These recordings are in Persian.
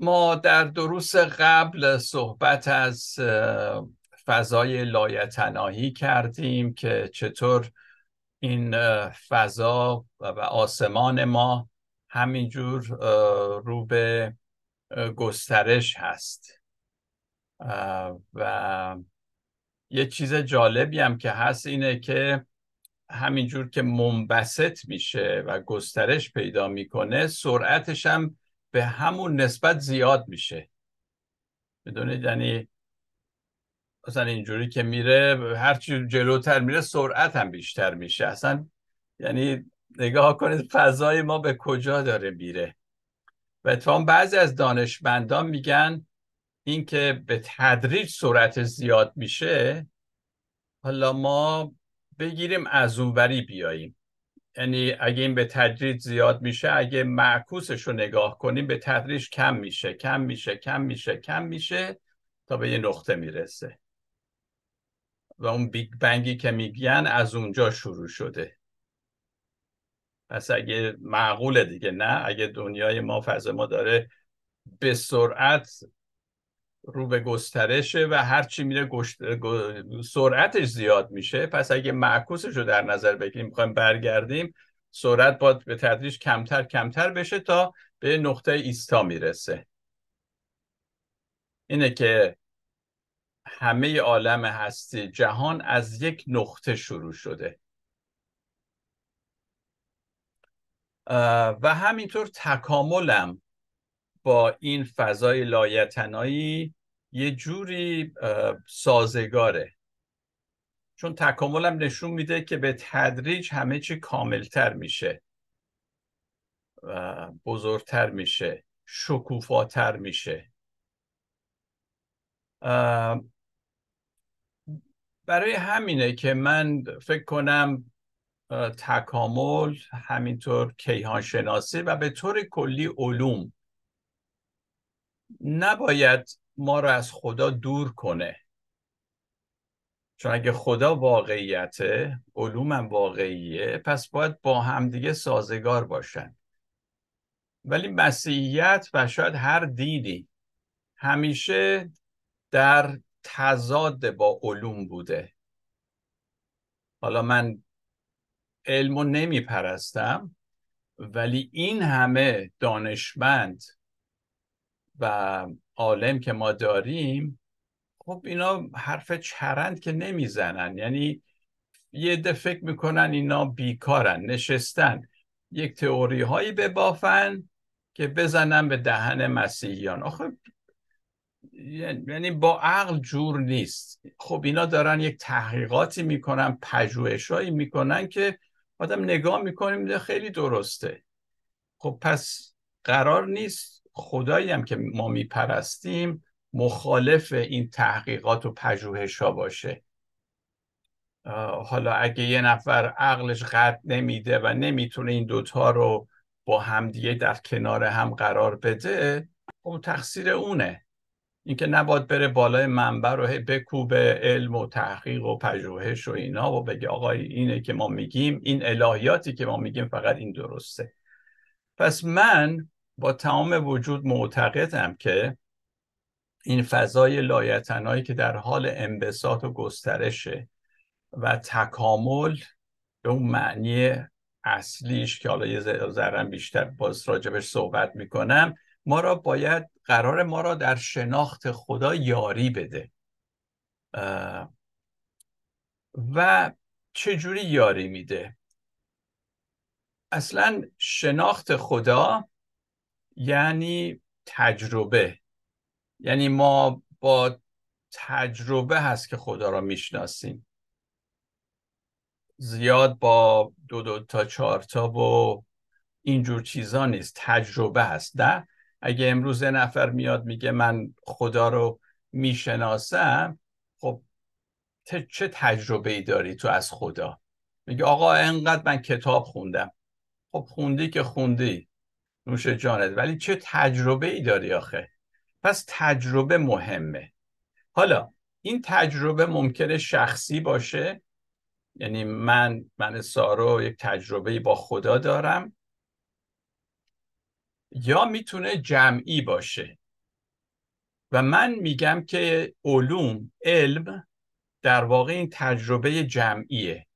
ما در دروس قبل صحبت از فضای لایتناهی کردیم که چطور این فضا و آسمان ما همینجور رو به گسترش هست. و یه چیز جالبی هم که هست اینه که همینجور که منبسط میشه و گسترش پیدا می‌کنه سرعتش هم به همون نسبت زیاد میشه. بدونید یعنی مثلا اینجوری که میره هرچی جلوتر میره سرعت هم بیشتر میشه. اصلا یعنی نگاه کنید فضای ما به کجا داره میره. و اتفاقا بعضی از دانشمندان میگن اینکه به تدریج سرعت زیاد میشه حالا ما بگیریم از اونوری بیاییم. یعنی اگه این به تدریج زیاد میشه اگه معکوسش رو نگاه کنیم به تدریج کم میشه کم میشه کم میشه کم میشه تا به یه نقطه می‌رسه. و اون بیگ بنگی که میگن از اونجا شروع شده. پس اگه معقوله دیگه نه؟ اگه دنیای ما فضا ما داره به سرعت رو به گسترشه و هرچی میره گشت... سرعتش زیاد میشه. پس اگه معکوسش رو در نظر بگیریم می‌خوایم برگردیم سرعت باید به تدریج کمتر کمتر بشه تا به نقطه ایستا می‌رسه. اینه که همه عالم هستی جهان از یک نقطه شروع شده. و همینطور تکاملم با این فضای لایتنایی یه جوری سازگاره. چون تکاملم نشون میده که به تدریج همه چی کاملتر میشه بزرگتر میشه شکوفاتر میشه. برای همینه که من فکر کنم تکامل همینطور کیهان شناسی و به طور کلی علوم نباید ما رو از خدا دور کنه. چون اگه خدا واقعیته علومم واقعیه پس باید با همدیگه سازگار باشن. ولی مسیحیت و شاید هر دینی همیشه در تضاد با علوم بوده. حالا من علم پرستم ولی این همه دانشمند و عالم که ما داریم خب اینا حرف چرند که نمی‌زنن. یعنی یه ده فکر می‌کنن اینا بیکارن نشستن. یک تئوری هایی ببافن که بزنن به دهن مسیحیان. آخه یعنی با عقل جور نیست. خب اینا دارن یک تحقیقاتی می‌کنن پژوهشهایی می‌کنن که آدم نگاه می‌کنیم خیلی درسته. خب پس قرار نیست خدایی هم که ما میپرستیم مخالف این تحقیقات و پژوهش ها باشه حالا اگه یه نفر عقلش قد نمیده و نمی‌تونه این دوتا رو با همدیگه در کنار هم قرار بده خب تقصیر اونه. اینکه نباید بره بالای منبر رو بکوبه علم و تحقیق و پژوهش و اینا و بگه آقای اینه که ما میگیم این الهیاتی که ما میگیم فقط این درسته. پس من با تمام وجود معتقدم که این فضای لایتنایی که در حال انبساط و گسترشه و تکامل به اون معنی اصلیش که حالا یه ذرم بیشتر باز راجبش صحبت می‌کنم ما را باید قرار ما را در شناخت خدا یاری بده. و چجوری یاری میده؟ اصلا شناخت خدا یعنی تجربه. یعنی ما با تجربه هست که خدا را می‌شناسیم. زیاد با دو دو تا چهار تا و اینجور چیزا نیست. تجربه هست. نه اگه امروز نفر میاد میگه من خدا رو می‌شناسم خب چه تجربه ای داری تو از خدا؟ میگه آقا انقدر من کتاب خوندم. خب خوندی که خوندی. نوش جانت. ولی چه تجربه ای داری آخه؟ پس تجربه مهمه. حالا این تجربه ممکنه شخصی باشه. یعنی من من سارو یک تجربه با خدا دارم. یا می‌تونه جمعی باشه. و من میگم که علوم علم در واقع این تجربه جمعیه.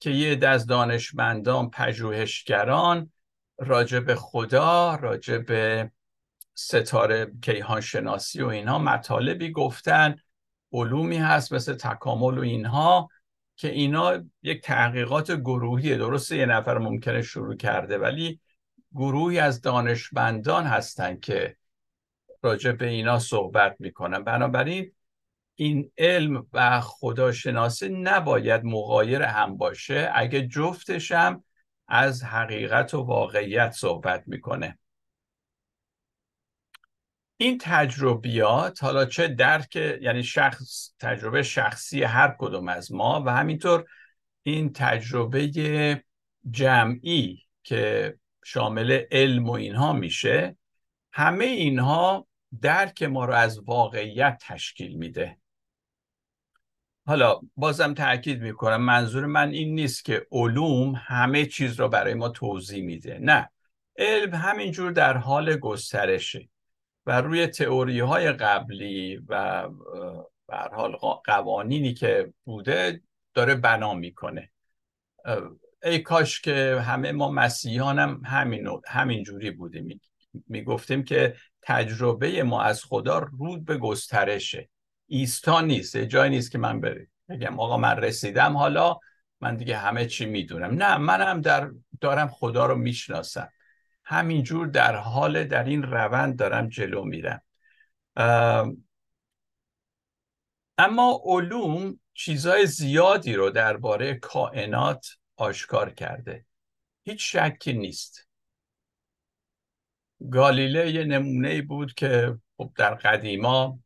که یه از دانشمندان پژوهشگران راجع به خدا راجع به ستاره کیهان شناسی و اینها مطالبی گفتن علومی هست مثل تکامل و اینها که اینا یک تحقیقات گروهی درسته یه نفر ممکنه شروع کرده ولی گروهی از دانشمندان هستند که راجع به اینا صحبت می‌کنن. بنابراین این علم و خداشناسی نباید مغایر هم باشه. اگه جفتشم از حقیقت و واقعیت صحبت می‌کنه. این تجربیات حالا چه درک یعنی شخص تجربه شخصی هر کدوم از ما و همینطور این تجربه جمعی که شامل علم و اینها میشه همه اینها درک ما رو از واقعیت تشکیل میده. حالا بازم تاکید می‌کنم منظور من این نیست که علوم همه چیز رو برای ما توضیح میده نه. علم همینجور در حال گسترشه و روی تئوری های قبلی و به حال قوانینی که بوده داره بنا می‌کنه. ای کاش که همه ما مسیحیان هم همین همین جوری بودیم. می‌گفتیم که تجربه ما از خدا رود به گسترشه. ایستا نیست جای نیست که من بگم آقا من رسیدم حالا من دیگه همه چی می‌دونم. نه منم در دارم خدا رو می‌شناسم. همینجور در حال در این روند دارم جلو میرم. اما علوم چیزای زیادی رو درباره کائنات آشکار کرده. هیچ شکی نیست. گالیله یه نمونه بود که خب در قدیما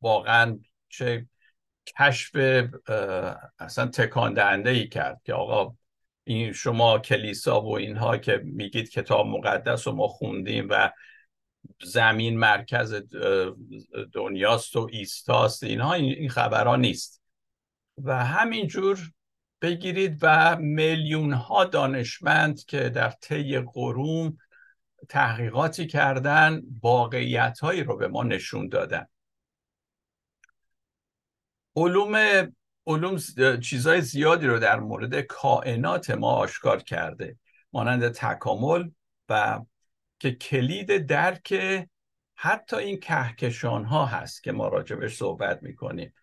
واقعا چه کشف اصلا تکان دهنده ای کرد که آقا این شما کلیسا و اینها که میگید کتاب مقدس رو ما خوندیم و زمین مرکز دنیاست و ایستاست اینها این خبرها نیست. و همینجور بگیرید و میلیون ها دانشمند که در طی قرون تحقیقاتی کردن واقعیت هایی رو به ما نشون دادن. علوم علوم چیزهای زیادی رو در مورد کائنات ما آشکار کرده. مانند تکامل و که کلید درک حتی این کهکشان ها هست که ما راجبش صحبت می‌کنیم.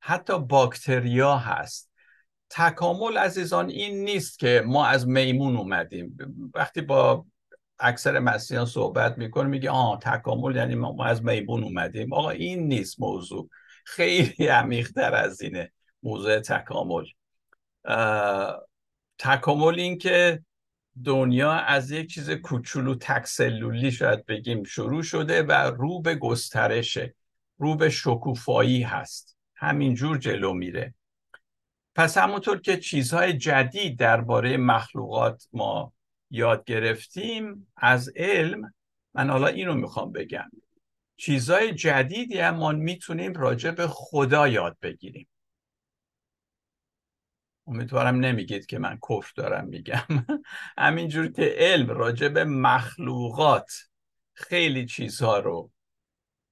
حتی باکتریا هست. تکامل عزیزان این نیست که ما از میمون اومدیم. وقتی با اکثر مسیحیان صحبت می‌کنه میگه آه تکامل یعنی ما از میمون اومدیم. آقا این نیست موضوع. خیلی عمیقتر از اینه موضوع تکامل. تکامل این که دنیا از یک چیز کوچولو تکسلولی شاید بگیم شروع شده و رو به گسترشه رو به شکوفایی هست. همینجور جلو میره. پس همونطور که چیزهای جدید درباره مخلوقات ما یاد گرفتیم از علم من حالا اینو می‌خوام بگم. چیزهای جدیدی هم ما می‌تونیم راجع به خدا یاد بگیریم. امیدوارم نمیگید که من کفر دارم میگم. همینجور که علم راجع به مخلوقات خیلی چیزها رو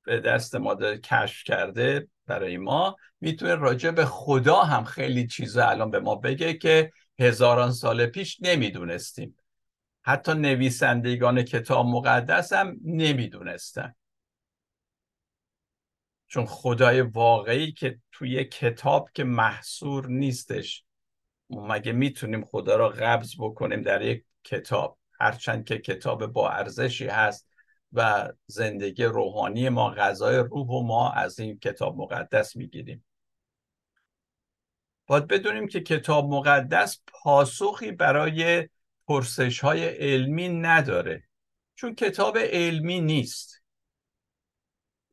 به دست ما کشف کرده برای ما. می‌تونه راجع به خدا هم خیلی چیزا الان به ما بگه که هزاران سال پیش نمی‌دونستیم. حتی نویسندگان کتاب مقدس هم نمی‌دونستن. چون خدای واقعی که توی کتاب که محصور نیستش. مگه می‌تونیم خدا را قبض بکنیم در یک کتاب؟ هرچند که کتاب با ارزشی هست و زندگی روحانی ما غذای روح و ما از این کتاب مقدس می‌گیریم. باید بدونیم که کتاب مقدس پاسخی برای پرسش های علمی نداره. چون کتاب علمی نیست.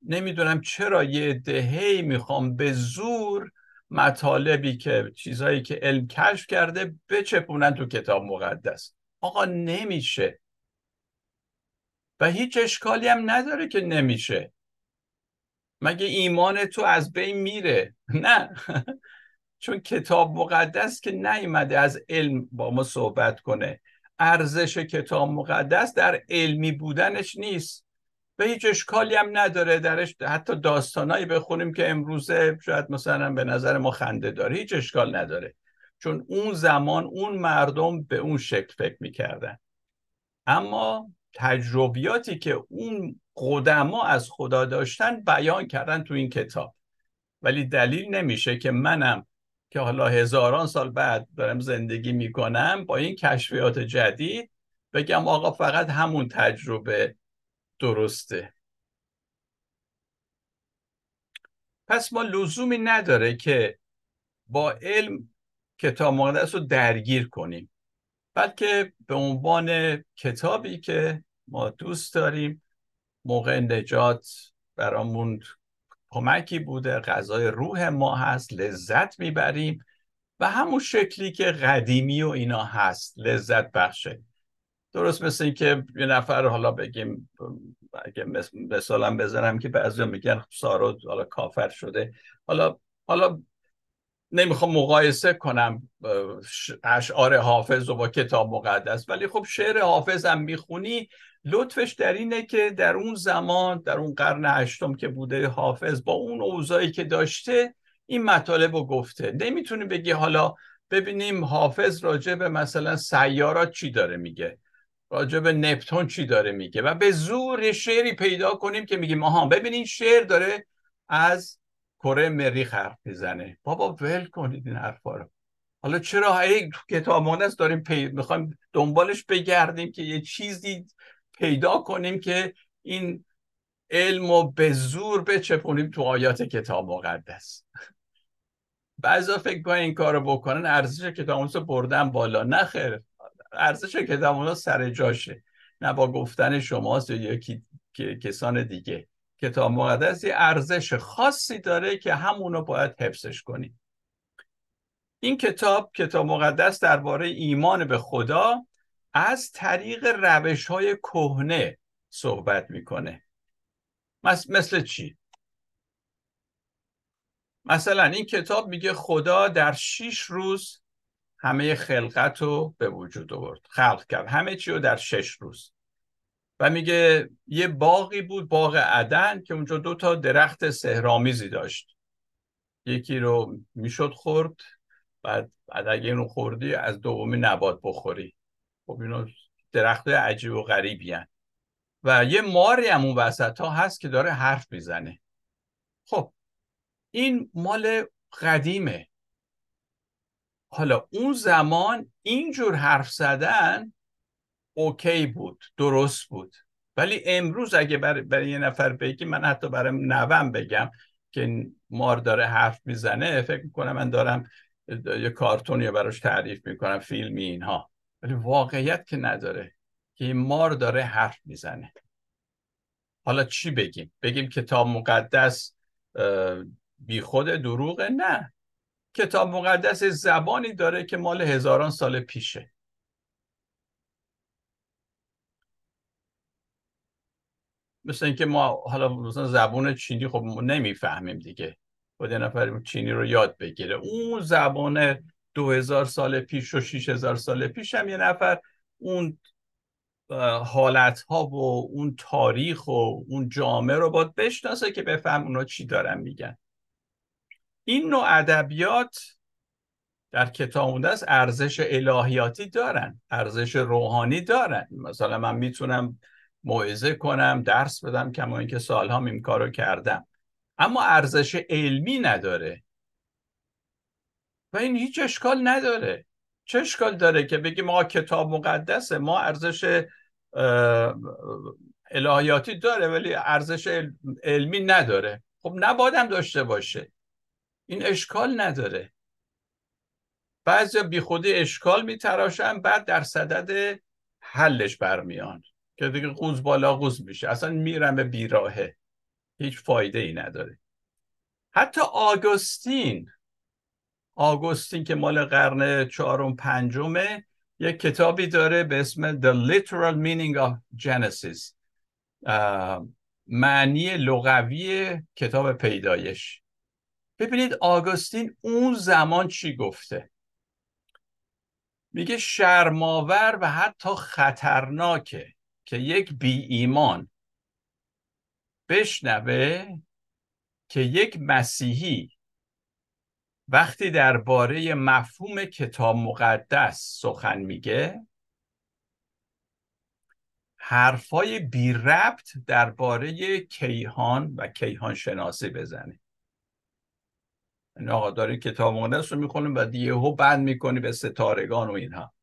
نمی‌دونم چرا یه دههی می‌خوام به زور مطالبی که چیزهایی که علم کشف کرده بچپونن تو کتاب مقدس. آقا نمیشه. و هیچ اشکالی هم نداره که نمیشه. مگه ایمان تو از بین میره؟ نه. چون کتاب مقدس که نیومده از علم با ما صحبت کنه. ارزش کتاب مقدس در علمی بودنش نیست. و هیچ اشکالی هم نداره درش. حتی داستانایی بخونیم که امروزه شاید مثلا به نظر ما خنده داره. هیچ اشکال نداره. چون اون زمان اون مردم به اون شکل فکر می‌کردن. اما تجربیاتی که اون قدما از خدا داشتن بیان کردن تو این کتاب. ولی دلیل نمیشه که منم که حالا هزاران سال بعد دارم زندگی می‌کنم با این کشفیات جدید بگم آقا فقط همون تجربه درسته. پس ما لزومی نداره که با علم کتاب مقدس رو درگیر کنیم بلکه به عنوان کتابی که ما دوست داریم موقع نجات برامون کمکی بوده غذای روح ما هست لذت می‌بریم و همون شکلی که قدیمی و اینا هست لذت بخشه. درست مثل این که یه نفر حالا بگیم اگه مثالم بزنم که بعضی میگن سارو حالا کافر شده. حالا حالا نمی‌خوام مقایسه کنم اشعار حافظ و با کتاب مقدس ولی خب شعر حافظ هم می‌خونی لطفش در اینه که در اون زمان در اون قرن هشتم که بوده حافظ با اون اوضاعی که داشته این مطالب رو گفته. نمی‌تونی بگی حالا ببینیم حافظ راجع به مثلا سیارات چی داره میگه. راجع به نپتون چی داره میگه؟ و به زور شعری پیدا کنیم که میگیم آها ببینین شعر داره از کره مریخ حرف می‌زنه. بابا ول کنید این حرفا رو. حالا چرا ای تو کتاب مونس داریم پی... می‌خوایم دنبالش بگردیم که یه چیزی پیدا کنیم که این علم رو به زور بچپونیم تو آیات کتاب مقدس. بعضا فکر کنن این کارو بکنن ارزش کتاب مقدس بردن بالا. نخیر ارزش کتاب سر جاشه. نه با گفتن شماست یا یکی کسان دیگه. کتاب مقدس یه ارزش خاصی داره که همونو باید حفظش کنیم این کتاب کتاب مقدس درباره ایمان به خدا از طریق روش های کهنه صحبت می‌کنه. مثل چی؟ مثلا این کتاب میگه خدا در شیش روز همه خلقت رو به وجود آورد خلق کرد. همه چی رو در شش روز. و میگه یه باقی بود باغ عدن که اونجا دو تا درخت سهرامیزی داشت. یکی رو می‌شد خورد بعد اگه اینو خوردی از دومی نبات بخوری. خب اینو درخت عجیب و غریبی هن. و یه ماری هم اون وسط ها هست که داره حرف می‌زنه. خب این مال قدیمه. حالا اون زمان اینجور حرف زدن اوکی بود درست بود. ولی امروز اگه برای, برای یه نفر بگی من حتی برای نوم بگم که مار داره حرف می‌زنه فکر می‌کنم من دارم یه کارتونی براش تعریف می‌کنم فیلمی اینها. ولی واقعیت که نداره که مار داره حرف می‌زنه. حالا چی بگیم؟ بگیم کتاب مقدس بی خود دروغه؟ نه. کتاب مقدس زبانی داره که مال هزاران سال پیشه. مثل اینکه ما حالا مثلا زبان چینی خب نمی‌فهمیم دیگه. خود نفر چینی رو یاد بگیره. اون زبان دو هزار سال پیش و شیش هزار سال پیش هم یه نفر اون حالت ها و اون تاریخ و اون جامعه رو باید بشناسه که بفهم اونا چی دارن میگن. این نوع ادبیات در کتاب است ارزش الهیاتی دارن ارزش روحانی دارن. مثلا من می‌تونم موعظه کنم درس بدم کما اینکه سالها این کارو کردم. اما ارزش علمی نداره. و این هیچ اشکال نداره. چه اشکال داره که بگیم ما کتاب مقدسه؟ ما ارزش الهیاتی داره ولی ارزش علمی نداره. خب نبادم داشته باشه. این اشکال نداره. بعضی بی خودی اشکال میتراشن بعد در صدد حلش برمیان. که دیگه قوز بالا قوز میشه. اصلا میرم به بیراهه. هیچ فایده ای نداره. حتی آگوستین آگوستین که مال قرن چهارم پنجمه یک کتابی داره به اسم The Literal Meaning of Genesis. معنی لغوی کتاب پیدایش. ببینید آگوستین اون زمان چی گفته؟ میگه شرماور و حتی خطرناکه که یک بی ایمان بشنوه که یک مسیحی وقتی درباره مفهوم کتاب مقدس سخن میگه حرفای بی ربط درباره کیهان و کیهان شناسی بزنه. این یعنی آقا کتاب مقدس رو می‌خونیم و یهو بند می‌کنی به ستارگان و اینها.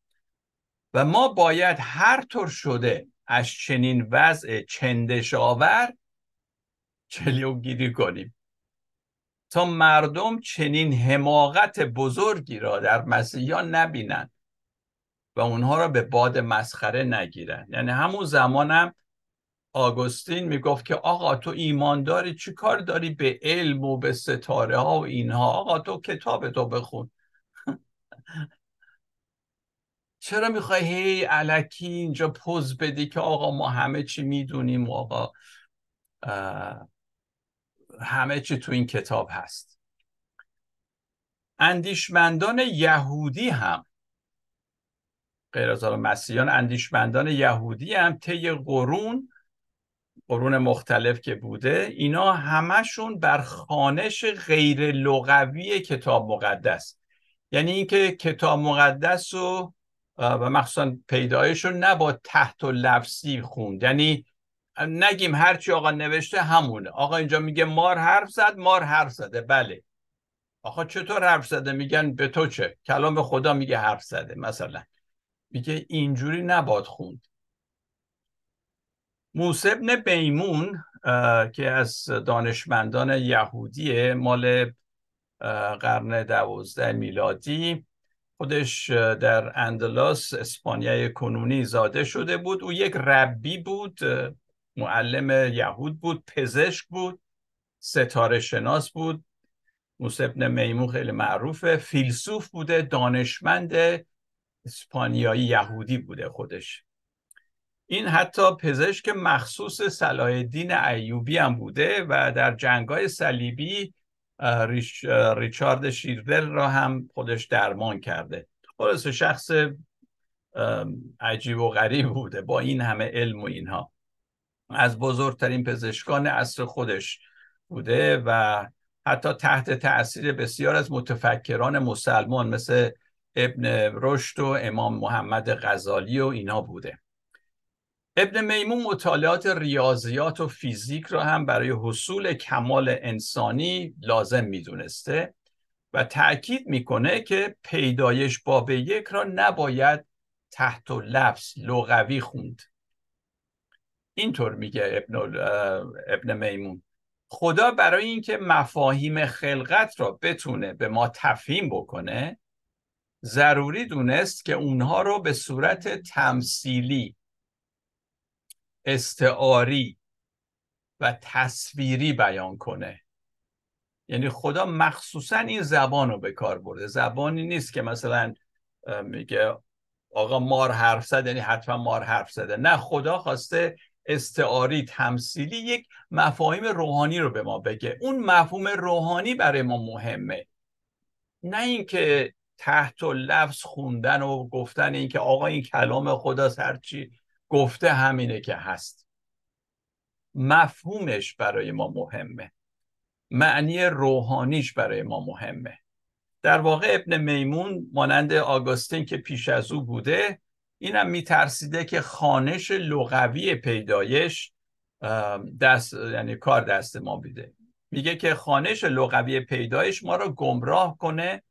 و ما باید هر طور شده از چنین وضع چندش آور گیری کنیم. تا مردم چنین حماقت بزرگی را در مسیحیان نبینند و اونها را به باد مسخره نگیرن یعنی همون زمانم آگوستین می‌گفت که آقا تو ایمان داری چی کار داری به علم و به ستاره ها و اینها؟ آقا تو کتاب تو بخون. چرا می‌خوای هی علکی اینجا پوز بدی که آقا ما همه چی می‌دونیم آقا همه چی تو این کتاب هست. اندیشمندان یهودی هم غیر از مسیحیان اندیشمندان یهودی هم طی قرون قرون مختلف که بوده اینا همشون بر خانش غیر لغوی کتاب مقدس. یعنی اینکه کتاب مقدس رو و مخصوصا پیدایش رو نبا تحت و لفظی خوند. یعنی نگیم هرچی آقا نوشته همونه. آقا اینجا میگه مار حرف زد مار حرف زده. بله. آقا چطور حرف زده؟ میگن به تو چه؟ کلام خدا میگه حرف زده مثلا. میگه اینجوری نباد خوند. موسی ابن بیمون که از دانشمندان یهودیه مال قرن دوازده میلادی خودش در اندلاس اسپانیای کنونی زاده شده بود. او یک ربی بود معلم یهود بود پزشک بود ستاره شناس بود. موسی میمون خیلی معروفه فیلسوف بوده دانشمند اسپانیایی یهودی بوده خودش. این حتی پزشک مخصوص صلاح الدین ایوبی هم بوده و در جنگای صلیبی ریش، ریچارد شیردل را هم خودش درمان کرده. خلاص شخص عجیب و غریب بوده با این همه علم و اینها. از بزرگترین پزشکان عصر خودش بوده و حتی تحت تاثیر بسیار از متفکران مسلمان مثل ابن رشد و امام محمد غزالی و اینا بوده. ابن میمون مطالعات ریاضیات و فیزیک را هم برای حصول کمال انسانی لازم می‌دونسته و تأکید می‌کنه که پیدایش باب یک را نباید تحت و لفظ لغوی خوند. اینطور میگه ابن, ابن میمون. خدا برای اینکه مفاهیم خلقت را بتونه به ما تفهیم بکنه ضروری دونست که اونها رو به صورت تمثیلی استعاری و تصویری بیان کنه. یعنی خدا مخصوصا این زبان رو به کار برده. زبانی نیست که مثلا میگه آقا مار حرف زد یعنی حتما مار حرف زده. نه خدا خواسته استعاری تمثیلی یک مفاهیم روحانی رو به ما بگه. اون مفهوم روحانی برای ما مهمه. نه اینکه تحت و لفظ خوندن و گفتن اینکه آقا این کلام خداست هرچی گفته همینه که هست. مفهومش برای ما مهمه. معنی روحانیش برای ما مهمه. در واقع ابن میمون مانند آگوستین که پیش از او بوده اینم میترسیده که خانش لغوی پیدایش دست یعنی کار دست ما بیده میگه که خانش لغوی پیدایش ما را گمراه کنه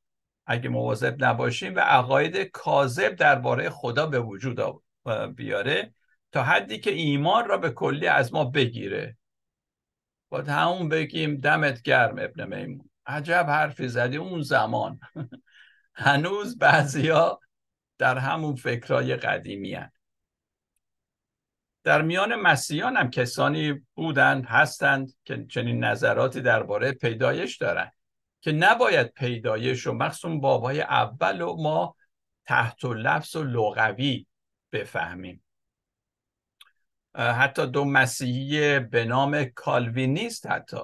اگه مواظب نباشیم و عقاید کاذب درباره خدا به وجود بیاره تا حدی که ایمان را به کلی از ما بگیره. با همون بگیم دمت گرم ابن میمون. عجب حرفی زدی اون زمان. هنوز بعضیا در همون فکرای قدیمی هن. در میان مسیحیان هم کسانی بودند هستند که چنین نظراتی درباره پیدایش دارند که نباید پیدایش و مخصوصا بابای اول و ما تحت و لفظ و لغوی بفهمیم. حتی دو مسیحی به نام کالوینیست حتی.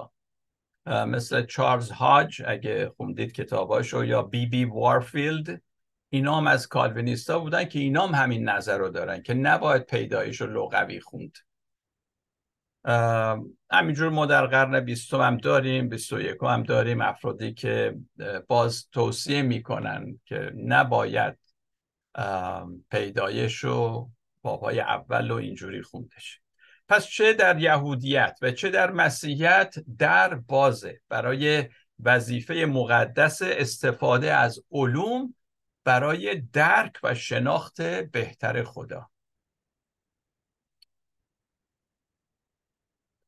مثل چارلز هاج اگه خوندید کتاباشو یا بی بی وارفیلد اینا هم از کالوینیستا بودن که اینا هم همین نظر رو دارن که نباید پیدایش و لغوی خوند. همینجور ما در قرن بیستم هم داریم بیست و هم داریم افرادی که باز توصیه می‌کنن که نباید پیدایش و بابای اول و اینجوری خوندش. پس چه در یهودیت و چه در مسیحیت در بازه. برای وظیفه مقدس استفاده از علوم برای درک و شناخت بهتر خدا.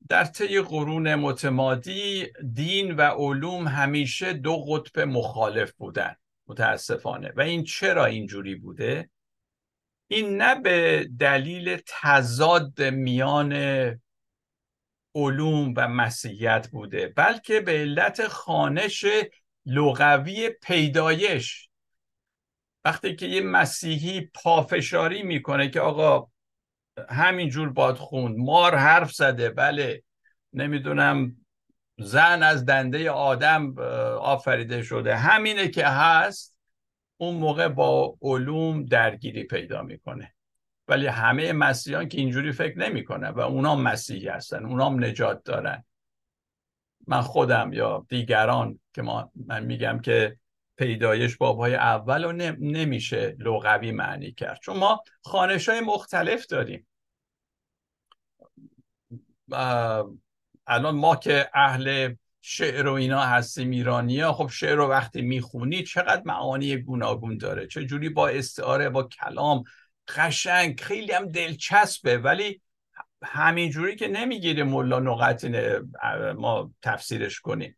در طی قرون متمادی دین و علوم همیشه دو قطب مخالف بودن. متاسفانه. و این چرا اینجوری بوده؟ این نه به دلیل تضاد میان علوم و مسیحیت بوده بلکه به علت خانش لغوی پیدایش. وقتی که یه مسیحی پافشاری می‌کنه که آقا همینجور باد خون مار حرف زده بله نمی‌دونم زن از دنده آدم آفریده شده. همینه که هست اون موقع با علوم درگیری پیدا می‌کنه. ولی همه مسیحیان که اینجوری فکر نمی‌کنن و اونا مسیحی هستن اونام نجات دارن. من خودم یا دیگران که ما من میگم که پیدایش بابهای اول رو نمیشه لغوی معنی کرد. چون ما خانش های مختلف داریم. الان ما که اهل شعر و اینا هستیم ایرانی ها خب شعر رو وقتی می‌خونی چقدر معانی گوناگون داره؟ چه جوری با استعاره با کلام؟ قشنگ خیلی هم دلچسبه ولی همینجوری که نمی‌گیره ملا نقطی ما تفسیرش کنیم.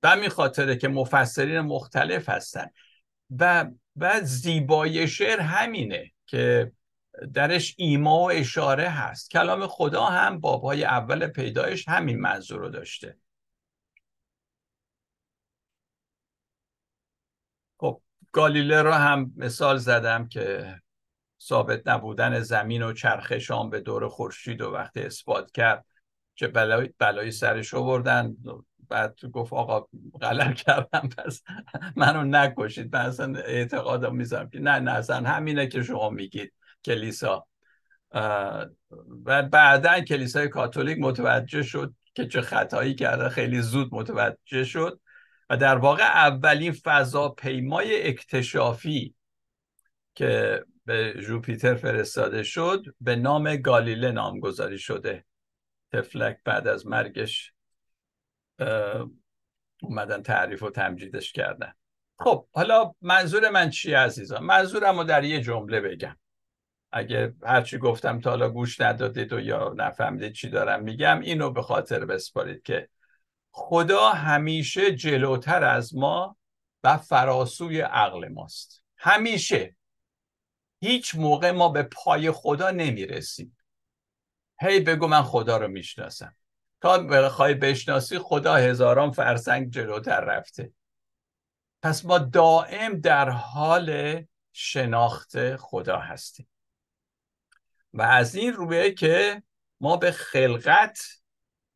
به همین خاطره که مفسرین مختلف هستن. و و زیبای شعر همینه که درش ایما و اشاره هست. کلام خدا هم بابهای اول پیدایش همین منظور رو داشته. خب گالیله رو هم مثال زدم که ثابت نبودن زمین و چرخش آن به دور خورشید و وقتی اثبات کرد چه بلای, بلایی سرش آوردن. بعد گفت آقا غلط کردم پس منو نکشید. من اصلا اعتقادم می‌ذارم که نه نه اصلا همینه که شما میگید. کلیسا. و بعدا کلیسای کاتولیک متوجه شد که چه خطایی کرده خیلی زود متوجه شد و در واقع اولین فضاپیمای اکتشافی که به جوپیتر فرستاده شد به نام گالیله نامگذاری شده. تفلک بعد از مرگش اومدن تعریف و تمجیدش کردن. خب حالا منظور من چی عزیزان؟ منظورم رو در یه جمله بگم. اگه هرچی گفتم تا حالا گوش ندادید و یا نفهمدید چی دارم میگم اینو به خاطر بسپارید که خدا همیشه جلوتر از ما و فراسوی عقل ماست. همیشه. هیچ موقع ما به پای خدا نمی‌رسیم. هی بگو من خدا رو می‌شناسم. تا بخوای بشناسی خدا هزاران فرسنگ جلوتر رفته. پس ما دائم در حال شناخت خدا هستیم. و از این رویه که ما به خلقت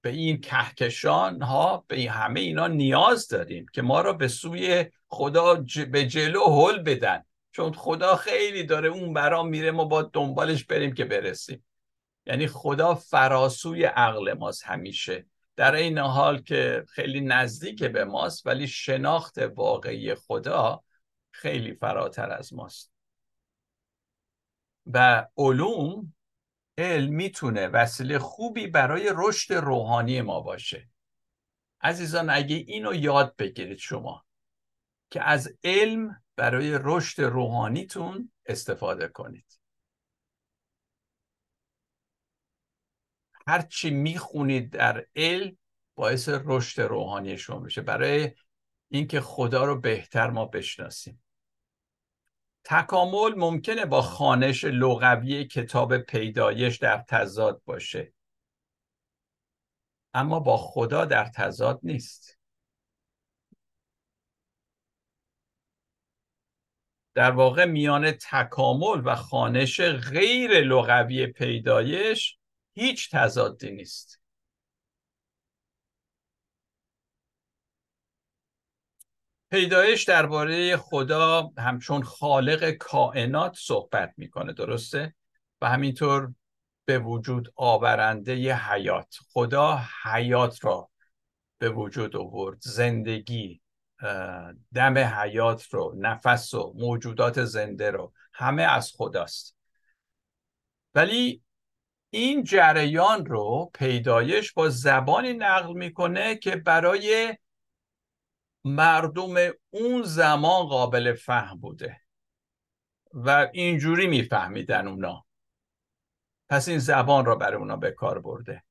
به این کهکشان ها به همه اینا نیاز داریم که ما را به سوی خدا به جلو حل بدن. چون خدا خیلی داره اون برام میره ما با دنبالش بریم که برسیم. یعنی خدا فراسوی عقل ماست همیشه. در این حال که خیلی نزدیک به ماست ولی شناخت واقعی خدا خیلی فراتر از ماست. و علوم علم می‌تونه وسیله خوبی برای رشد روحانی ما باشه. عزیزان اگه اینو یاد بگیرید شما که از علم برای رشد روحانیتون استفاده کنید. هرچی می‌خونید در علم باعث رشد روحانی شما میشه. برای اینکه خدا رو بهتر ما بشناسیم. تکامل ممکنه با خانش لغوی کتاب پیدایش در تضاد باشه. اما با خدا در تضاد نیست. در واقع میان تکامل و خانش غیر لغوی پیدایش هیچ تضادی نیست. پیدایش درباره خدا همچون خالق کائنات صحبت می‌کنه درسته؟ و همینطور به وجود آورنده ی حیات. خدا حیات را به وجود آورد. زندگی دم حیات رو نفس و موجودات زنده رو همه از خداست. ولی این جریان رو پیدایش با زبانی نقل می‌کنه که برای مردم اون زمان قابل فهم بوده و اینجوری میفهمیدن اونا. پس این زبان را برای اونا به کار برده.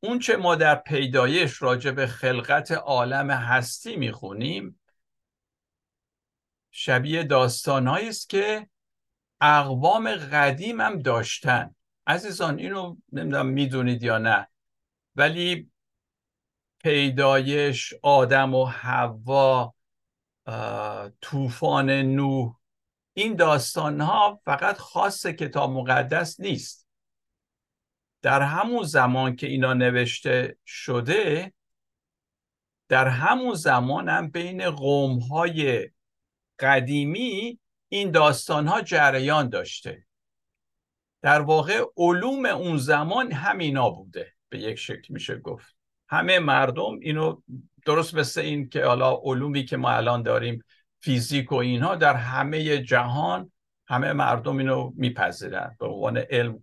اون چه ما در پیدایش راجع به خلقت عالم هستی می‌خونیم شبیه داستانهایی است که اقوام قدیم هم داشتن. عزیزان اینو نمی‌دونم می‌دونید یا نه ولی پیدایش آدم و حوا طوفان نوح. این داستان ها فقط خاص کتاب مقدس نیست. در همون زمان که اینا نوشته شده در همون زمان هم بین قوم های قدیمی این داستان ها جریان داشته. در واقع علوم اون زمان همینا بوده به یک شکل میشه گفت. همه مردم اینو درست مثل این که حالا علومی که ما الان داریم فیزیک و اینها در همه جهان همه مردم اینو میپذیرن. به عنوان علم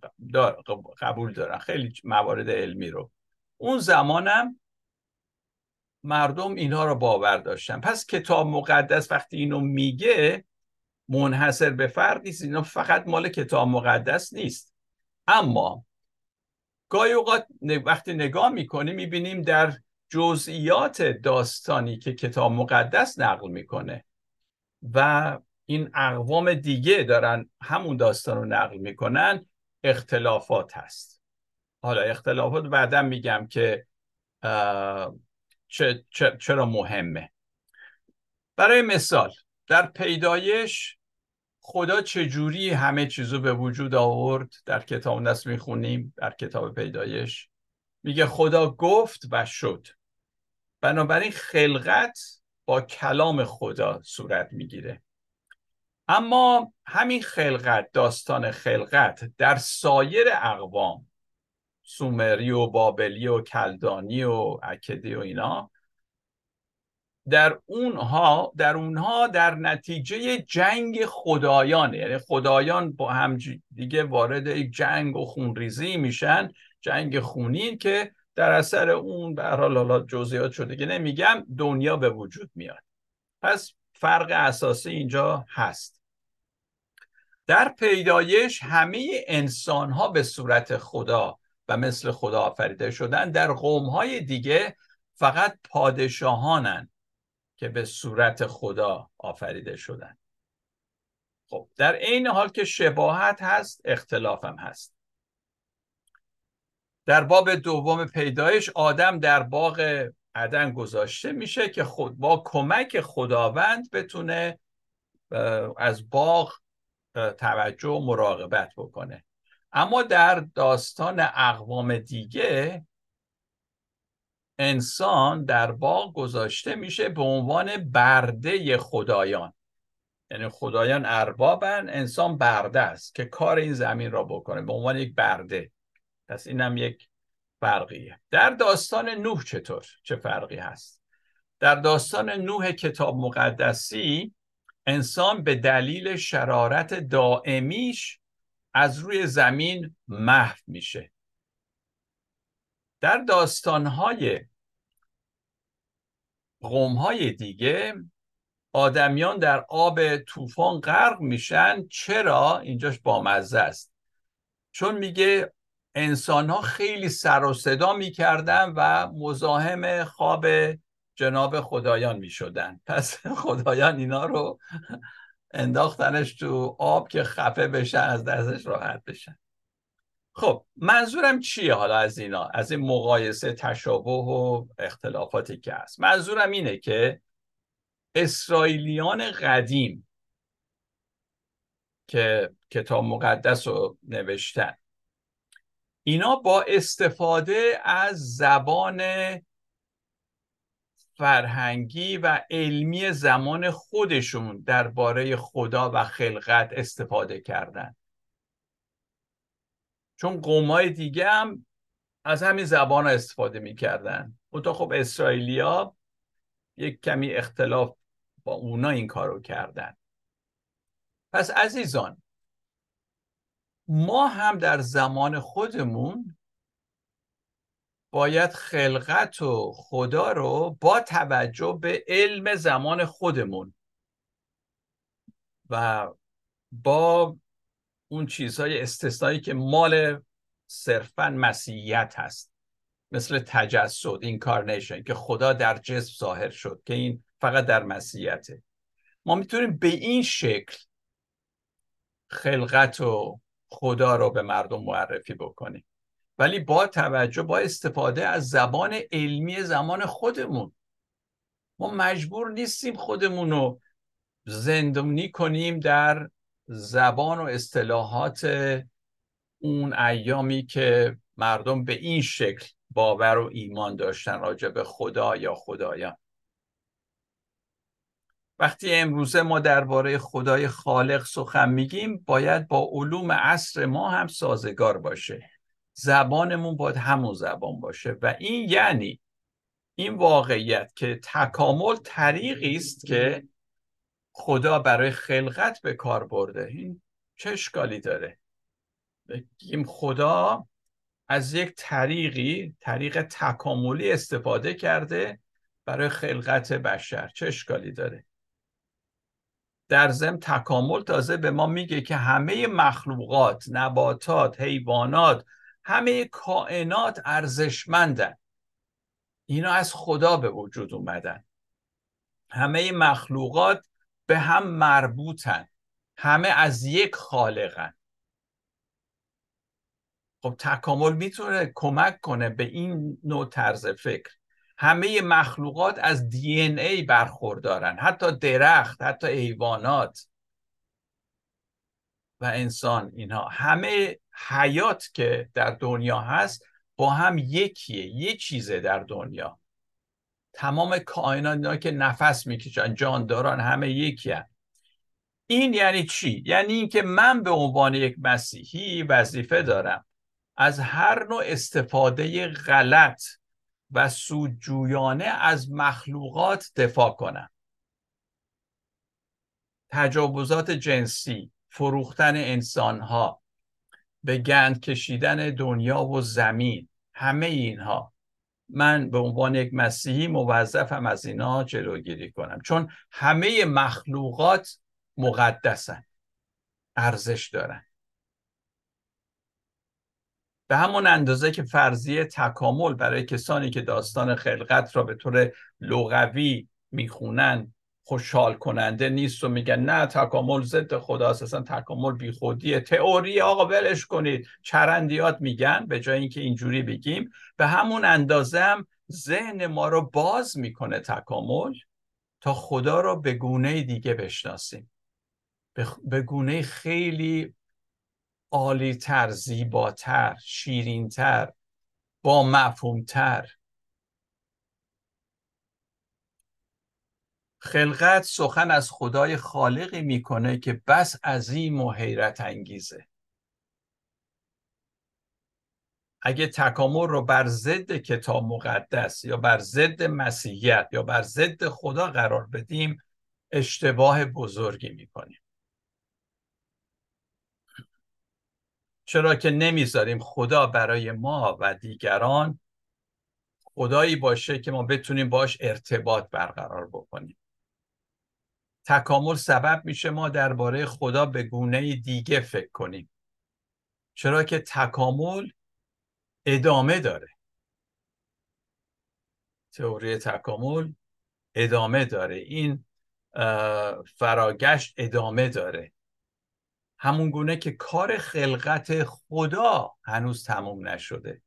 قبول دارن. خیلی موارد علمی رو. اون زمانم مردم اینها رو باور داشتن. پس کتاب مقدس وقتی اینو میگه منحصر به فرد نیست اینا فقط مال کتاب مقدس نیست. اما گاهی اوقات وقتی نگاه می‌کنیم می‌بینیم در جزئیات داستانی که کتاب مقدس نقل می‌کنه و این اقوام دیگه دارن همون داستان رو نقل می‌کنن اختلافات هست. حالا اختلافات بعدا میگم که چرا مهمه. برای مثال در پیدایش خدا چجوری همه چیزو به وجود آورد؟ در کتاب دست می‌خونیم در کتاب پیدایش. میگه خدا گفت و شد. بنابراین خلقت با کلام خدا صورت می‌گیره. اما همین خلقت داستان خلقت در سایر اقوام سومری و بابلی و کلدانی و اکدی و اینا در اونها در اونها در نتیجه جنگ خدایان یعنی خدایان با هم دیگه وارد جنگ و خونریزی میشن جنگ خونین که در اثر اون به حال جزئیات شده که نمیگم دنیا به وجود میاد. پس فرق اساسی اینجا هست. در پیدایش همه انسان ها به صورت خدا و مثل خدا آفریده شدن. در قوم های دیگه فقط پادشاهانن. که به صورت خدا آفریده شدن. خب در عین حال که شباهت هست اختلاف هم هست. در باب دوم پیدایش آدم در باغ عدن گذاشته میشه که خود با کمک خداوند بتونه از باغ توجه و مراقبت بکنه. اما در داستان اقوام دیگه انسان در باغ گذاشته میشه به عنوان برده خدایان. یعنی خدایان اربابن انسان برده است که کار این زمین را بکنه به عنوان یک برده. پس اینم یک فرقیه. در داستان نوح چطور؟ چه فرقی هست؟ در داستان نوح کتاب مقدسی انسان به دلیل شرارت دائمیش از روی زمین محو میشه. در داستانهای قومهای دیگه آدمیان در آب طوفان غرق میشن. چرا؟ اینجاش بامزه است. چون میگه انسان ها خیلی سر و صدا می‌کردن و مزاحم خواب جناب خدایان می‌شدن. پس خدایان اینا رو انداختنش تو آب که خفه بشن از دستش راحت بشن. خب منظورم چیه حالا از اینا؟ از این مقایسه تشابه و اختلافاتی که هست. منظورم اینه که اسرائیلیان قدیم که کتاب مقدس رو نوشتن اینا با استفاده از زبان فرهنگی و علمی زمان خودشون درباره خدا و خلقت استفاده کردن. چون قومای دیگه هم از همین زبان ها استفاده می‌کردن. تا خب اسرائیلیا یک کمی اختلاف با اونا این کارو کردن. پس عزیزان ما هم در زمان خودمون باید خلقت و خدا رو با توجه به علم زمان خودمون و با اون چیزهای استثنایی که مال صرفا مسیحیت هست. مثل تجسد اینکارنیشن که خدا در جسم ظاهر شد که این فقط در مسیحیته. ما می‌تونیم به این شکل خلقت و خدا رو به مردم معرفی بکنیم. ولی با توجه با استفاده از زبان علمی زمان خودمون ما مجبور نیستیم خودمون رو زندونی کنیم در زبان و اصطلاحات اون ایامی که مردم به این شکل باور و ایمان داشتن راجع به خدا یا خدایان. وقتی امروزه ما درباره خدای خالق سخن میگیم باید با علوم عصر ما هم سازگار باشه. زبانمون باید همون زبان باشه و این یعنی این واقعیت که تکامل طریقی است که خدا برای خلقت به کار برده. این چه اشکالی داره؟ بگیم خدا از یک طریقی طریق تکاملی استفاده کرده برای خلقت بشر. چه اشکالی داره؟ در ضمن تکامل تازه به ما میگه که همه مخلوقات نباتات حیوانات همه کائنات ارزشمندن. اینا از خدا به وجود اومدن. همه مخلوقات به هم مربوطن. همه از یک خالقن. خب تکامل می‌تونه کمک کنه به این نوع طرز فکر. همه مخلوقات از دی این ای برخوردارن. حتی درخت حتی حیوانات و انسان اینها. همه حیات که در دنیا هست با هم یکیه یه چیزه در دنیا. تمام کائنات که نفس می‌کشن جانداران همه یکی این یعنی چی؟ یعنی اینکه من به عنوان یک مسیحی وظیفه دارم از هر نوع استفاده غلط و سودجویانه از مخلوقات دفاع کنم. تجاوزات جنسی فروختن انسانها به گند کشیدن دنیا و زمین همه اینها. من به عنوان یک مسیحی موظفم از اینا جلوگیری کنم. چون همه مخلوقات مقدسن. ارزش دارن. به همون اندازه که فرضیه تکامل برای کسانی که داستان خلقت را به طور لغوی می‌خونن خوشحال کننده نیست و میگن نه تکامل ضد خداست اصلا تکامل بیخودیه تئوری آقا ولش کنید. چرندیات میگن به جای اینکه اینجوری بگیم. به همون اندازه هم ذهن ما رو باز می‌کنه تکامل تا خدا رو به گونه دیگه بشناسیم. به گونه خیلی عالیتر زیباتر شیرینتر با مفهومتر. خلقت سخن از خدای خالقی می‌کنه که بس عظیم و حیرت انگیزه. اگه تکامل رو بر ضد کتاب مقدس یا بر ضد مسیحیت یا بر ضد خدا قرار بدیم اشتباه بزرگی می‌کنیم. چرا که نمی‌ذاریم خدا برای ما و دیگران خدایی باشه که ما بتونیم باش ارتباط برقرار بکنیم. تکامل سبب میشه ما درباره خدا به گونه دیگه فکر کنیم. چرا که تکامل ادامه داره. تئوری تکامل ادامه داره. این فراگشت ادامه داره. همون گونه که کار خلقت خدا هنوز تموم نشده.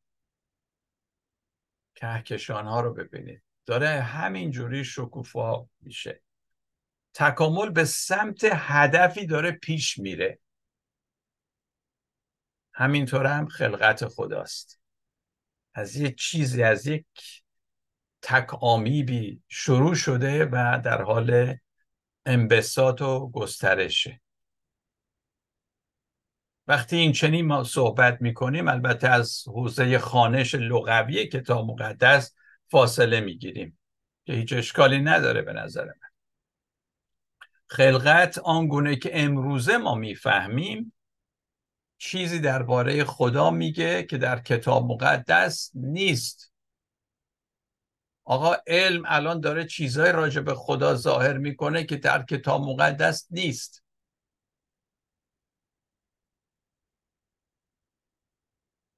کهکشان ها رو ببینید. داره همینجوری شکوفا میشه. تکامل به سمت هدفی داره پیش میره. همینطور هم خلقت خداست. از یک چیزی از یک تک آمیبی شروع شده و در حال انبساط و گسترشه. وقتی این چنین ما صحبت می‌کنیم البته از حوزه خانش لغوی کتاب مقدس فاصله می‌گیریم که هیچ اشکالی نداره به نظر من. خلقت آنگونه که امروزه ما می‌فهمیم چیزی درباره خدا میگه که در کتاب مقدس نیست. آقا علم الان داره چیزهای راجع به خدا ظاهر می‌کنه که در کتاب مقدس نیست.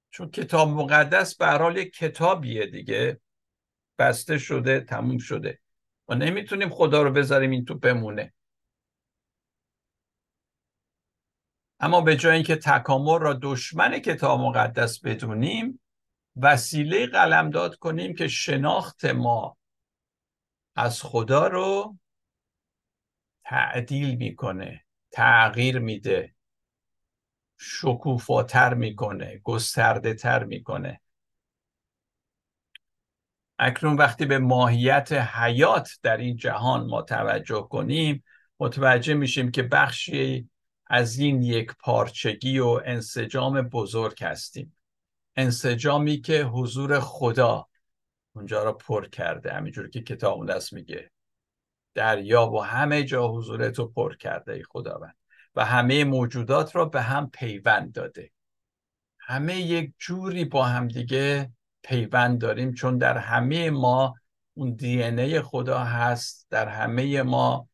چون کتاب مقدس به حال یک کتابیه دیگه بسته شده تموم شده. و نمی‌تونیم خدا رو بذاریم این تو بمونه. اما به جای اینکه تکامل را دشمن کتاب مقدس بدونیم وسیله قلمداد کنیم که شناخت ما از خدا رو تعدیل می‌کنه تغییر میده شکوفاتر می‌کنه گسترده تر می‌کنه. اکنون وقتی به ماهیت حیات در این جهان ما توجه کنیم متوجه میشیم که بخشی از این یک پارچگی و انسجام بزرگ هستیم. انسجامی که حضور خدا اونجا را پر کرده همینجور که کتاب دست میگه. دریا و همه جا حضورتو پر کرده ای خداوند. و همه موجودات را به هم پیوند داده. همه یک جوری با هم دیگه پیوند داریم چون در همه ما اون دی خدا هست در همه ما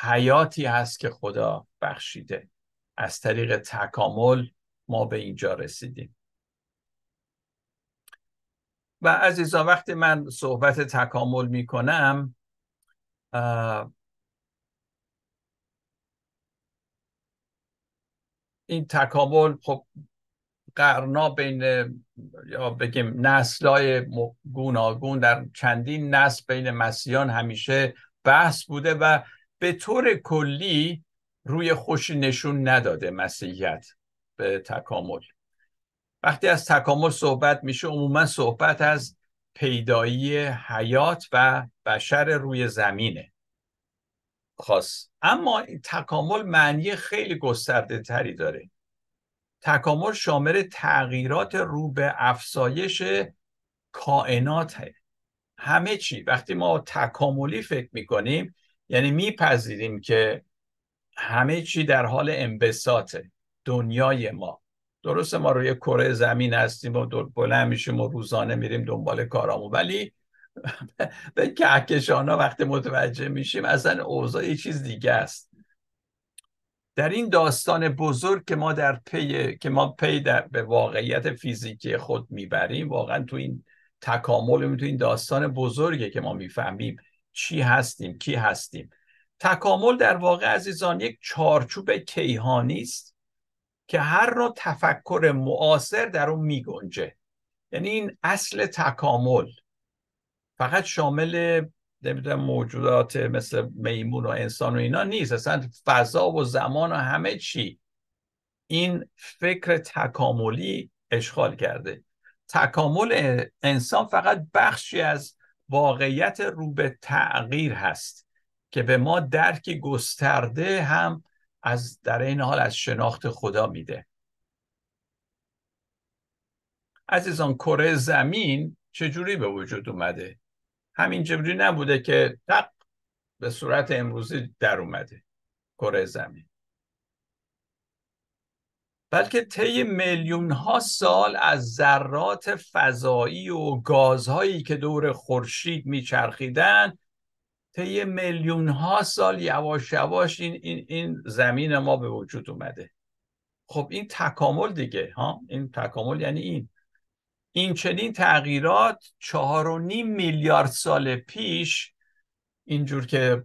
حیاتی هست که خدا بخشیده. از طریق تکامل ما به اینجا رسیدیم. و عزیزان وقتی من صحبت تکامل می کنم این تکامل خب قرنا بین یا بگیم نسلای گوناگون در چندین نسل بین مسیحیان همیشه بحث بوده و به طور کلی روی خوشی نشون نداده مسیحیت به تکامل. وقتی از تکامل صحبت میشه عموما صحبت از پیدایی حیات و بشر روی زمینه. خاص. اما تکامل معنی خیلی گسترده تری داره. تکامل شامل تغییرات رو به افزایش کائنات همه چی. وقتی ما تکاملی فکر می‌کنیم یعنی میپذیریم که همه چی در حال انبساطه. دنیای ما. درست ما روی کره زمین هستیم و بلند میشیم و روزانه میریم دنبال کارامون. ولی به کهکشان ها وقتی متوجه میشیم اصلا اوضاع یه چیز دیگه است. در این داستان بزرگ که ما در پی که ما پی در به واقعیت فیزیکی خود می‌بریم واقعا تو این تکامل تو این داستان بزرگه که ما می‌فهمیم. چی هستیم کی هستیم. تکامل در واقع عزیزان یک چارچوب کیهانی است که هر نوع تفکر معاصر در اون میگنجه. یعنی این اصل تکامل. فقط شامل نمی‌دونم موجودات مثل میمون و انسان و اینا نیست. اصلا فضا و زمان و همه چی. این فکر تکاملی اشغال کرده. تکامل انسان فقط بخشی از واقعیت رو به تغییر هست که به ما درکی گسترده هم از در این حال از شناخت خدا میده. عزیزان کره زمین چجوری به وجود اومده؟ همین جوری نبوده که تق به صورت امروزی در اومده کره زمین. بلکه طی میلیون ها سال از ذرات فضایی و گازهایی که دور خورشید میچرخیدن طی میلیون ها سال یواش یواش این, این, این زمین ما به وجود اومده. خب این تکامل دیگه ها؟ این تکامل یعنی این. این چنین تغییرات چهار و نیم میلیارد سال پیش اینجور که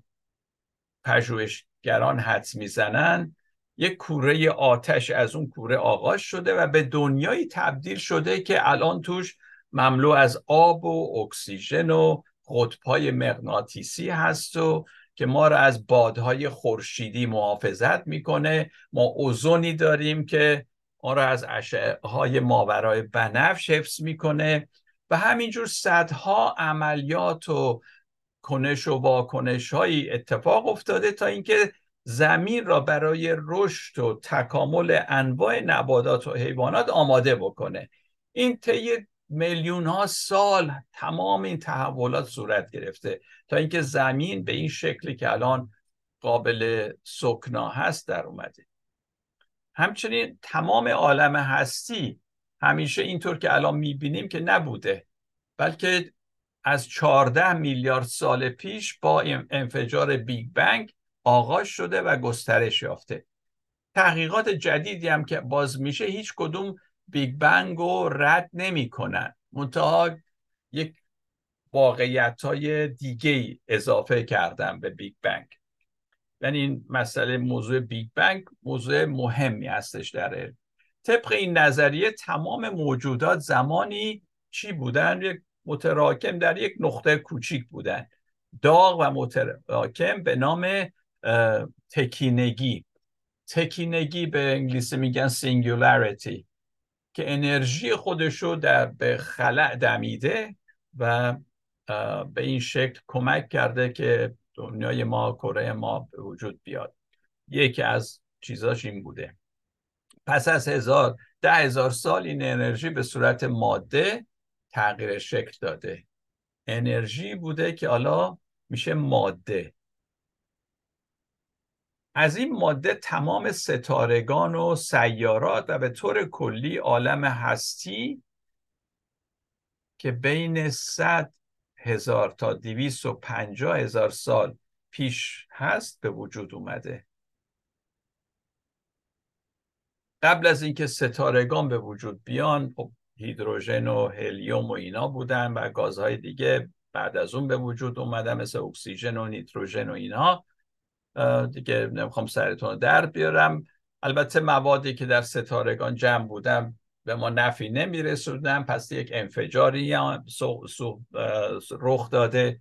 پژوهشگران حدس می‌زنن یک کوره آتش از اون کوره آغاز شده و به دنیایی تبدیل شده که الان توش مملو از آب و اکسیژن و قطبهای مغناطیسی هست و که ما را از بادهای خورشیدی محافظت می‌کنه. ما اوزونی داریم که ما را از اشعه ماورای بنفش حفظ می‌کنه. و همینجور صدها عملیات و کنش و واکنش های اتفاق افتاده تا اینکه زمین را برای رشد و تکامل انواع نباتات و حیوانات آماده بکنه. این طی میلیون ها سال تمام این تحولات صورت گرفته تا اینکه زمین به این شکلی که الان قابل سکنا هست در اومده. همچنین تمام عالم هستی همیشه اینطور که الان می‌بینیم که نبوده بلکه از 14 میلیارد سال پیش با انفجار Big Bang آغاز شده و گسترش یافته. تحقیقات جدیدی هم که باز میشه هیچ کدوم Big Bang رو رد نمی کنن. منتها یک واقعیت های دیگه اضافه کردن به Big Bang. یعنی این مسئله موضوع Big Bang موضوع مهمی هستش در علم. طبق این نظریه تمام موجودات زمانی چی بودن؟ یک متراکم در یک نقطه کوچیک بودن. داغ و متراکم به نام تکینگی. تکینگی به انگلیسی میگن singularity که انرژی خودشو در به خلأ دمیده و به این شکل کمک کرده که دنیای ما کره ما به وجود بیاد. یکی از چیزاش این بوده. پس از هزار ده هزار سال این انرژی به صورت ماده تغییر شکل داده. انرژی بوده که حالا میشه ماده. از این ماده تمام ستارگان و سیارات و به طور کلی عالم هستی که بین 100 هزار تا دویست و پنجاه هزار سال پیش هست به وجود اومده. قبل از اینکه ستارگان به وجود بیان خب هیدروژن و هلیوم و اینا بودن و گازهای دیگه بعد از اون به وجود اومدن مثل اکسیژن و نیتروژن و اینا. دیگه نمی‌خوام سرتون رو درد بیارم. البته موادی که در ستارگان جمع بودن به ما نفی نمیرسوندن. پس یک انفجاری رخ داده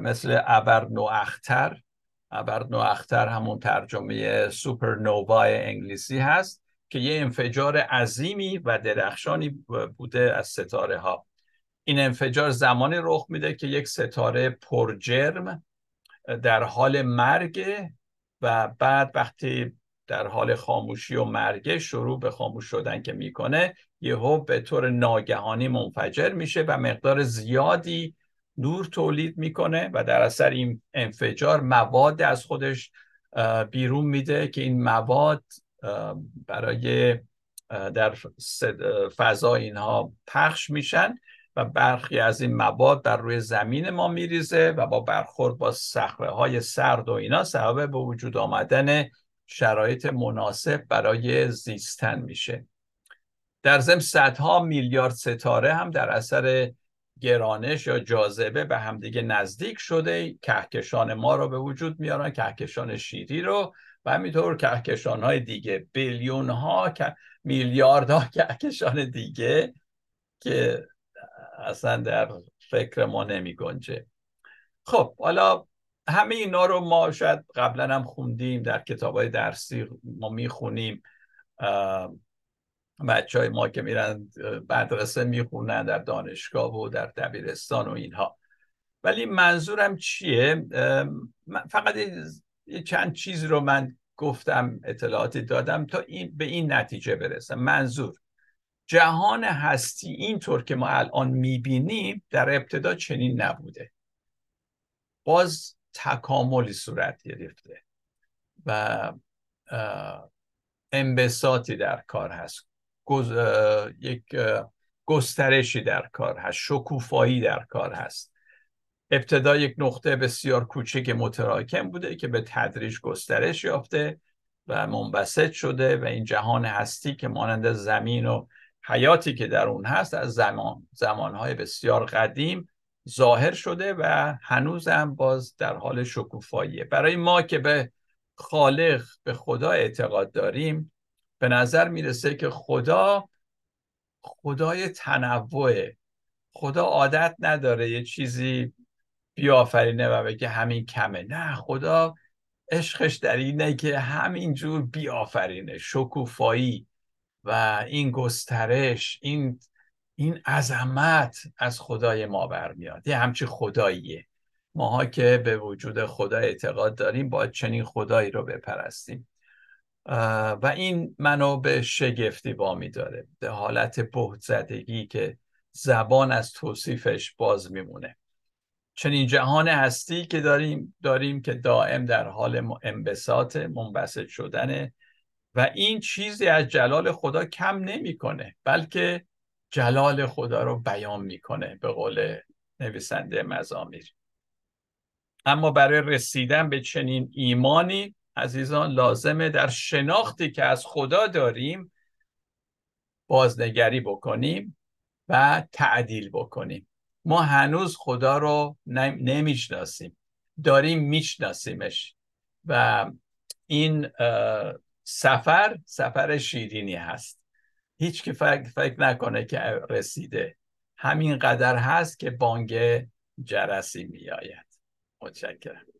مثل ابر نواختر. ابر نواختر همون ترجمه سوپرنووای انگلیسی هست که یه انفجار عظیمی و درخشانی بوده از ستاره ها این انفجار زمانی رخ میده که یک ستاره پرجرم در حال مرگ و بعد وقتی در حال خاموشی و مرگ شروع به خاموش شدن که می‌کنه یهو به طور ناگهانی منفجر میشه و مقدار زیادی نور تولید می‌کنه و در اثر این انفجار مواد از خودش بیرون میده که این مواد برای در فضا اینها پخش میشن. و برخی از این مواد بر روی زمین ما میریزه و با برخورد با صخره های سرد و اینا سبب به وجود آمدن شرایط مناسب برای زیستن میشه. در ضمن صدها میلیارد ستاره هم در اثر گرانش یا جاذبه به همدیگه نزدیک شده کهکشان ما رو به وجود میارن کهکشان شیری رو و همینطور کهکشان های دیگه. بیلیون ها میلیارد ها کهکشان دیگه که اصلا در فکر ما نمی گنجه. خب حالا همه اینا رو ما شاید قبلا هم خوندیم در کتاب های درسی ما می‌خونیم. بچه های ما که میرن مدرسه می‌خونن در دانشگاه و در دبیرستان و اینها. ولی منظورم چیه؟ فقط چند چیز رو من گفتم اطلاعاتی دادم تا این به این نتیجه برسم. منظور جهان هستی اینطور که ما الان می‌بینیم در ابتدا چنین نبوده. باز تکاملی صورت گرفته و انبساطی در کار هست. یک گسترشی در کار هست. شکوفایی در کار هست. ابتدا یک نقطه بسیار کوچک متراکم بوده که به تدریج گسترش یافته و منبسط شده و این جهان هستی که مانند زمین و حیاتی که در اون هست از زمان زمانهای بسیار قدیم ظاهر شده و هنوزم باز در حال شکوفاییه. برای ما که به خالق به خدا اعتقاد داریم به نظر می‌رسه که خدا خدای تنوع خدا عادت نداره یه چیزی بیافرینه و بگه همین کمه. نه خدا عشقش در اینه که همینجور بیافرینه. شکوفایی. و این گسترش این این عظمت از خدای ما برمیاد. یه همچی خداییه. ماها که به وجود خدا اعتقاد داریم باید چنین خدایی رو بپرستیم. و این منو به شگفتی وامی داره. به حالت بهت زدگی که زبان از توصیفش باز میمونه. چنین جهان هستی که داریم داریم که دائم در حال انبساط منبسط شدنه و این چیزی از جلال خدا کم نمی‌کنه بلکه جلال خدا رو بیان می‌کنه به قول نویسنده مزامیر اما برای رسیدن به چنین ایمانی عزیزان لازمه در شناختی که از خدا داریم بازنگری بکنیم و تعدیل بکنیم. ما هنوز خدا رو نمی‌شناسیم. داریم میشناسیمش و این سفر سفر شیرینی هست. هیچ که فکر, فکر نکنه که رسیده. همین قدر هست که بانگ جرسی میآید. متشکرم.